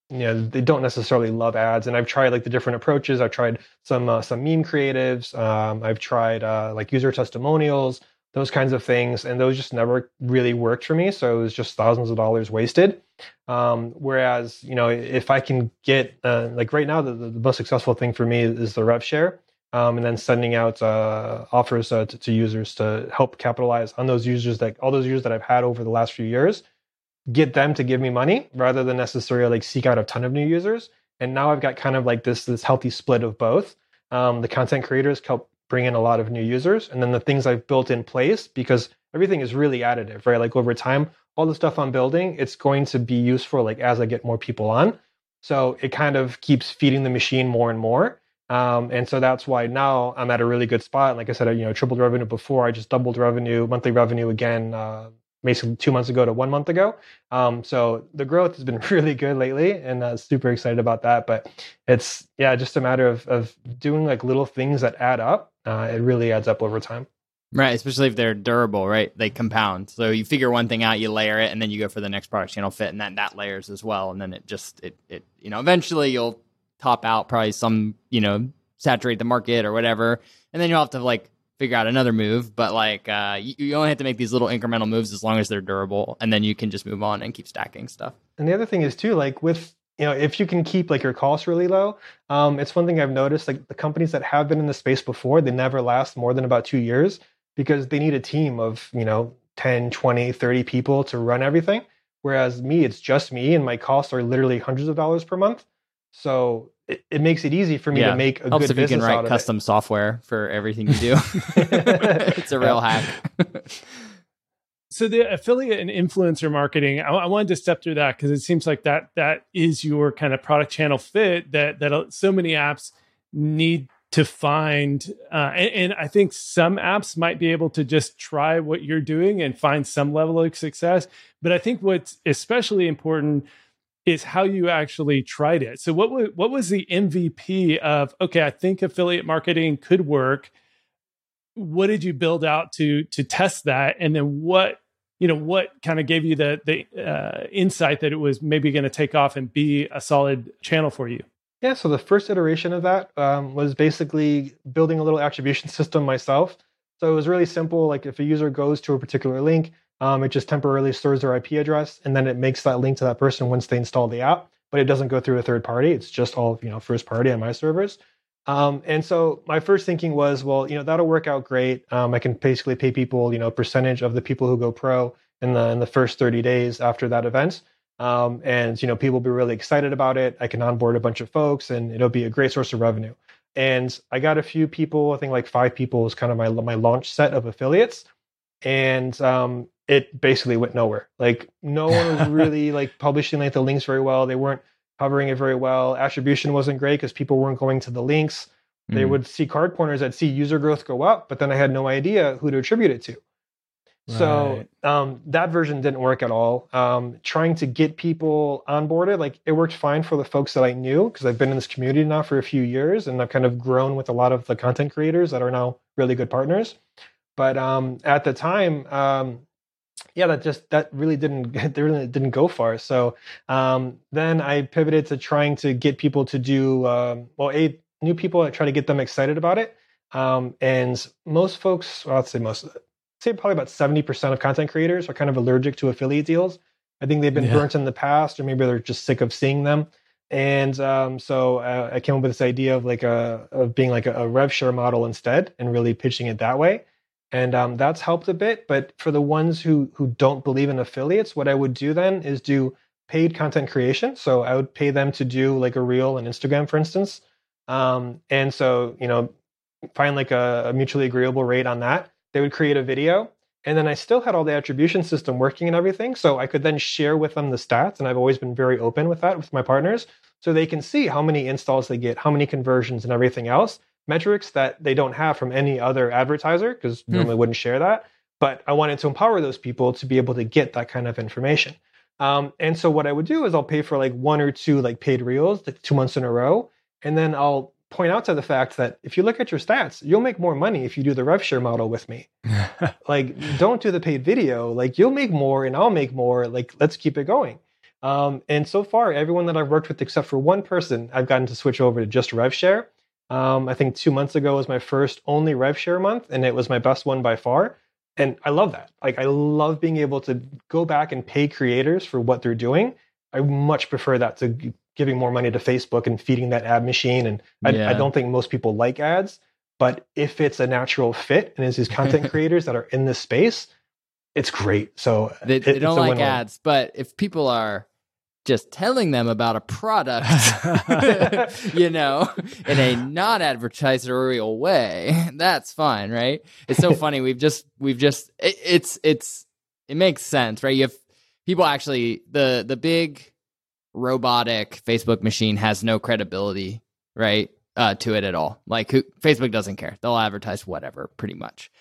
you know they don't necessarily love ads. And I've tried like the different approaches. I've tried some uh, some meme creatives. Um, I've tried uh, like user testimonials, those kinds of things, and those just never really worked for me. So it was just thousands of dollars wasted. Um, whereas you know if I can get uh, like right now the, the most successful thing for me is the rev share um, and then sending out uh, offers uh, to, to, users to help capitalize on those users that all those users that I've had over the last few years, get them to give me money rather than necessarily like seek out a ton of new users. And now I've got kind of like this this healthy split of both. Um, the content creators help bring in a lot of new users, and then the things I've built in place because everything is really additive, right? Like over time, all the stuff I'm building, it's going to be useful like as I get more people on. So it kind of keeps feeding the machine more and more. Um, and so that's why now I'm at a really good spot. Like I said, I, you know, tripled revenue before. I just doubled revenue, monthly revenue again, uh, basically two months ago to one month ago. Um, so the growth has been really good lately, and uh, super excited about that. But it's yeah, just a matter of of doing like little things that add up. Uh, it really adds up over time. Right, especially if they're durable, right? They compound. So you figure one thing out, you layer it, and then you go for the next product channel fit, and then that layers as well. And then it just it it you know eventually you'll top out probably some, you know, saturate the market or whatever. And then you'll have to like figure out another move. But like uh, you, you only have to make these little incremental moves as long as they're durable, and then you can just move on and keep stacking stuff. And the other thing is too, like with you know, if you can keep like your costs really low, um, it's one thing I've noticed. Like the companies that have been in the space before, they never last more than about two years because they need a team of you know 10, 20, 30 people to run everything. Whereas me, it's just me, and my costs are literally hundreds of dollars per month. So it, it makes it easy for me yeah. to make a Helps good if you can write custom it. software for everything you do. it's a real hack. so the affiliate and influencer marketing, I, I wanted to step through that because it seems like that that is your kind of product channel fit that that so many apps need to find uh, and, and, i think some apps might be able to just try what you're doing and find some level of success but i think what's especially important is how you actually tried it. So what was what was the MVP of okay, I think affiliate marketing could work. What did you build out to to test that and then what you know what kind of gave you the the uh, insight that it was maybe going to take off and be a solid channel for you? Yeah, so the first iteration of that um, was basically building a little attribution system myself. So it was really simple. Like if a user goes to a particular link, um, it just temporarily stores their IP address, and then it makes that link to that person once they install the app. But it doesn't go through a third party. It's just all you know, first party on my servers. Um, and so my first thinking was, well, you know, that'll work out great. Um, I can basically pay people, you know, percentage of the people who go pro in the in the first 30 days after that event. Um, and you know, people will be really excited about it. I can onboard a bunch of folks, and it'll be a great source of revenue. And I got a few people. I think like five people was kind of my my launch set of affiliates. And um, it basically went nowhere. Like no one was really like publishing like the links very well. They weren't covering it very well. Attribution wasn't great because people weren't going to the links. Mm. They would see CardPointers. I'd see user growth go up, but then I had no idea who to attribute it to. Right. So um, that version didn't work at all. Um, trying to get people onboarded, like it worked fine for the folks that I knew because I've been in this community now for a few years and I've kind of grown with a lot of the content creators that are now really good partners. But um, at the time, um, yeah, that just that really didn't that really didn't go far. So um, then I pivoted to trying to get people to do um, well, a new people. I try to get them excited about it. Um, and most folks, well, I'd say most, I'd say probably about seventy percent of content creators are kind of allergic to affiliate deals. I think they've been yeah. burnt in the past, or maybe they're just sick of seeing them. And um, so uh, I came up with this idea of like a of being like a, a rev share model instead, and really pitching it that way and um, that's helped a bit. But for the ones who who don't believe in affiliates, what I would do then is do paid content creation. So I would pay them to do like a reel on Instagram, for instance. Um, and so you know, find like a, a mutually agreeable rate on that. They would create a video, And then I still had all the attribution system working and everything. So I could then share with them the stats. And I've always been very open with that with my partners. So they can see how many installs they get, how many conversions, and everything else. Metrics that they don't have from any other advertiser because hmm. normally wouldn't share that. But I wanted to empower those people to be able to get that kind of information. Um, and so what I would do is I'll pay for like one or two like paid reels, like two months in a row, and then I'll point out to the fact that if you look at your stats, you'll make more money if you do the rev share model with me. like, don't do the paid video. Like, you'll make more and I'll make more. Like, let's keep it going. Um, and so far, everyone that I've worked with, except for one person, I've gotten to switch over to just rev share. Um, I think two months ago was my first only rev share month, and it was my best one by far. And I love that. Like, I love being able to go back and pay creators for what they're doing. I much prefer that to giving more money to Facebook and feeding that ad machine. And I, yeah. I don't think most people like ads, but if it's a natural fit and it's these content creators that are in this space, it's great. So they, it, they don't like win-win. ads, but if people are just telling them about a product, you know, in a non advertiserial way, that's fine, right? It's so funny. We've just, we've just, it, it's, it's, it makes sense, right? You have people actually, the, the big, robotic Facebook machine has no credibility, right? Uh, to it at all. Like who, Facebook doesn't care. They'll advertise whatever, pretty much.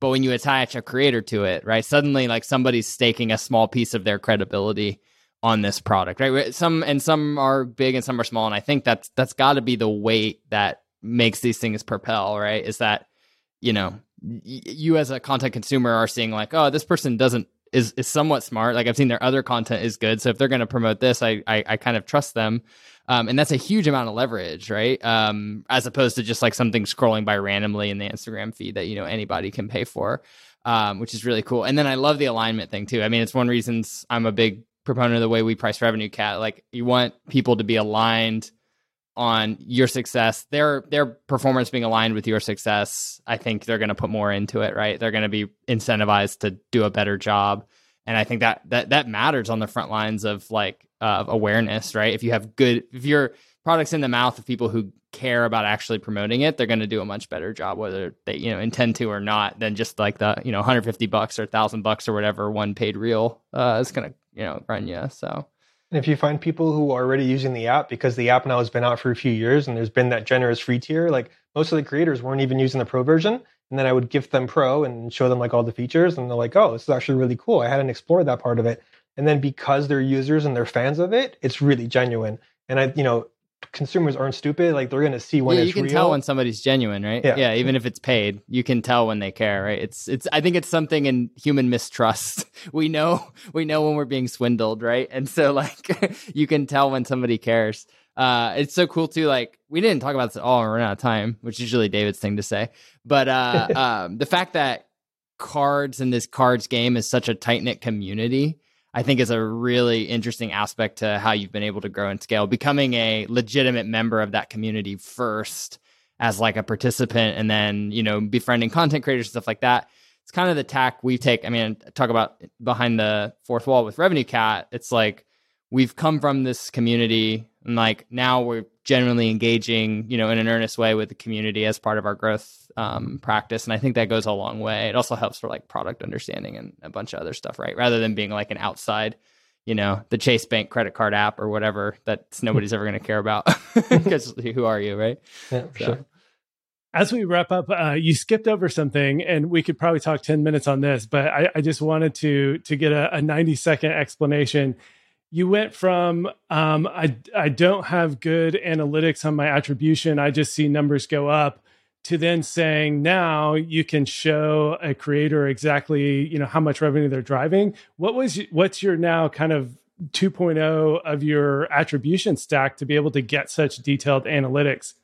But when you attach a creator to it, right? Suddenly, like somebody's staking a small piece of their credibility on this product, right? Some and some are big and some are small, and I think that's that's got to be the weight that makes these things propel, right? Is that you know you as a content consumer are seeing like, oh, this person doesn't is is somewhat smart. Like I've seen their other content is good, so if they're going to promote this, I, I, I kind of trust them, um, and that's a huge amount of leverage, right? Um, as opposed to just like something scrolling by randomly in the Instagram feed that you know anybody can pay for, um, which is really cool. And then I love the alignment thing too. I mean, it's one reasons I'm a big proponent of the way we price RevenueCat. Like you want people to be aligned on your success, their their performance being aligned with your success, I think they're going to put more into it, right? They're going to be incentivized to do a better job, and I think that that that matters on the front lines of like uh, awareness, right? If you have good, if your product's in the mouth of people who care about actually promoting it, they're going to do a much better job, whether they you know intend to or not, than just like the you know 150 bucks or thousand bucks or whatever one paid reel uh, is going to you know run you. So and if you find people who are already using the app because the app now has been out for a few years and there's been that generous free tier, like most of the creators weren't even using the pro version. And then I would gift them pro and show them like all the features. And they're like, oh, this is actually really cool. I hadn't explored that part of it. And then because they're users and they're fans of it, it's really genuine. And I, you know, consumers aren't stupid. Like they're gonna see when yeah, it's you can real. tell when somebody's genuine, right? Yeah. yeah, even if it's paid, you can tell when they care, right? It's it's. I think it's something in human mistrust. We know we know when we're being swindled, right? And so like you can tell when somebody cares. Uh, it's so cool too. Like we didn't talk about this at all. We're out of time, which is usually David's thing to say. But uh, um, the fact that cards and this cards game is such a tight knit community I think is a really interesting aspect to how you've been able to grow and scale, becoming a legitimate member of that community first as like a participant and then, you know, befriending content creators and stuff like that. It's kind of the tack we take. I mean, talk about behind the fourth wall with RevenueCat. It's like we've come from this community and like now we're genuinely engaging, you know, in an earnest way with the community as part of our growth um, practice. And I think that goes a long way. It also helps for like product understanding and a bunch of other stuff, right? Rather than being like an outside, you know, the Chase Bank credit card app or whatever that nobody's ever going to care about because who are you, right? Yeah, so. sure. As we wrap up, uh, you skipped over something, and we could probably talk ten minutes on this, but I, I just wanted to to get a, a ninety second explanation you went from um, I I don't have good analytics on my attribution. I just see numbers go up to then saying now you can show a creator exactly you know how much revenue they're driving. What was what's your now kind of 2.0 of your attribution stack to be able to get such detailed analytics?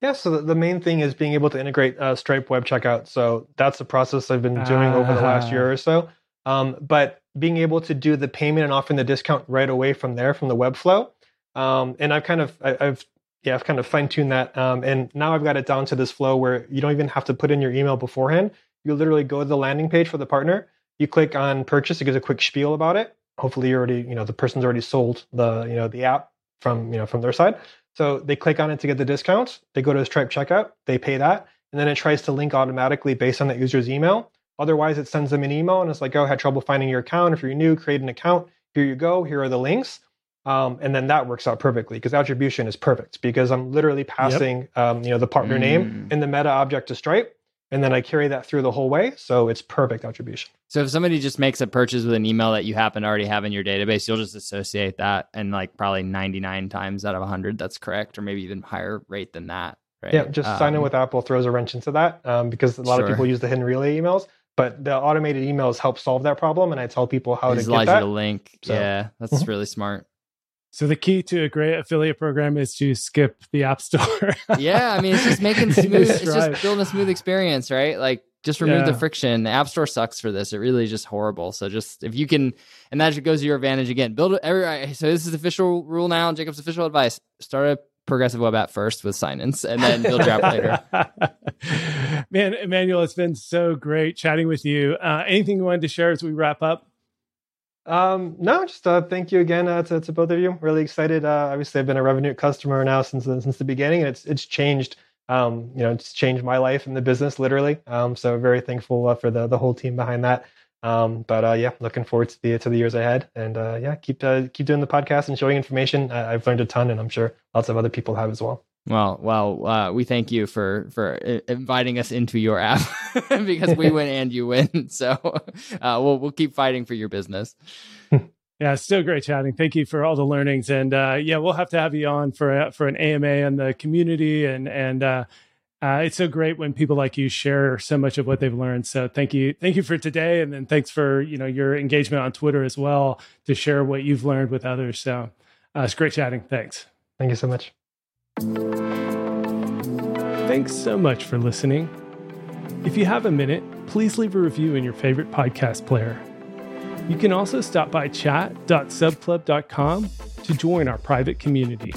Yeah, so the main thing is being able to integrate uh, Stripe Web Checkout. So that's the process I've been doing uh, over the last year or so. Um, but being able to do the payment and offering the discount right away from there from the web flow. Um, and I've kind of I, have yeah I've kind of fine tuned that. Um, and now I've got it down to this flow where you don't even have to put in your email beforehand. You literally go to the landing page for the partner. You click on purchase. It gives a quick spiel about it. Hopefully, you already you know the person's already sold the you know the app from you know from their side. So they click on it to get the discount. They go to Stripe checkout. They pay that, and then it tries to link automatically based on that user's email Otherwise, it sends them an email and it's like, oh, I had trouble finding your account. If you're new, create an account. Here you go. Here are the links. Um, and then that works out perfectly because attribution is perfect because I'm literally passing, yep. um, you know, the partner mm. name in the meta object to Stripe, and then I carry that through the whole way. So it's perfect attribution. So if somebody just makes a purchase with an email that you happen to already have in your database, you'll just associate that, and like probably 99 times out of 100, that's correct, or maybe even higher rate than that. Right? Yeah, just um, sign in with Apple throws a wrench into that um, because a lot sure. of people use the hidden relay emails but the automated emails help solve that problem and i tell people how it to get that. you to link so. yeah that's mm-hmm. really smart so the key to a great affiliate program is to skip the app store. yeah, I mean it's just making smooth. it's just building a smooth experience, right? Like just remove yeah. the friction. The app store sucks for this. It really is just horrible. So just if you can, and that goes to your advantage again. Build every. So this is official rule now. Jacob's official advice: start a progressive web app first with sign-ins, and then build your app later. Man, Emmanuel, it's been so great chatting with you. Uh, anything you wanted to share as we wrap up? Um, no, just uh, thank you again uh, to, to both of you. Really excited. Uh, obviously, I've been a Revenue customer now since the, since the beginning, and it's it's changed. Um, you know, it's changed my life in the business literally. Um, so very thankful uh, for the the whole team behind that. Um, but uh, yeah, looking forward to the to the years ahead, and uh, yeah, keep keep doing the podcast and showing information. I've learned a ton, and I'm sure lots of other people have as well. Well, well, uh, we thank you for for inviting us into your app because we win and you win. So uh, we'll we'll keep fighting for your business. Yeah, still great chatting. Thank you for all the learnings, and uh, yeah, we'll have to have you on for for an AMA and the community, and and uh, uh, it's so great when people like you share so much of what they've learned. So thank you, thank you for today, and then thanks for you know your engagement on Twitter as well to share what you've learned with others. So uh, it's great chatting. Thanks. Thank you so much. Thanks so much for listening. If you have a minute, please leave a review in your favorite podcast player. You can also stop by chat.subclub.com to join our private community.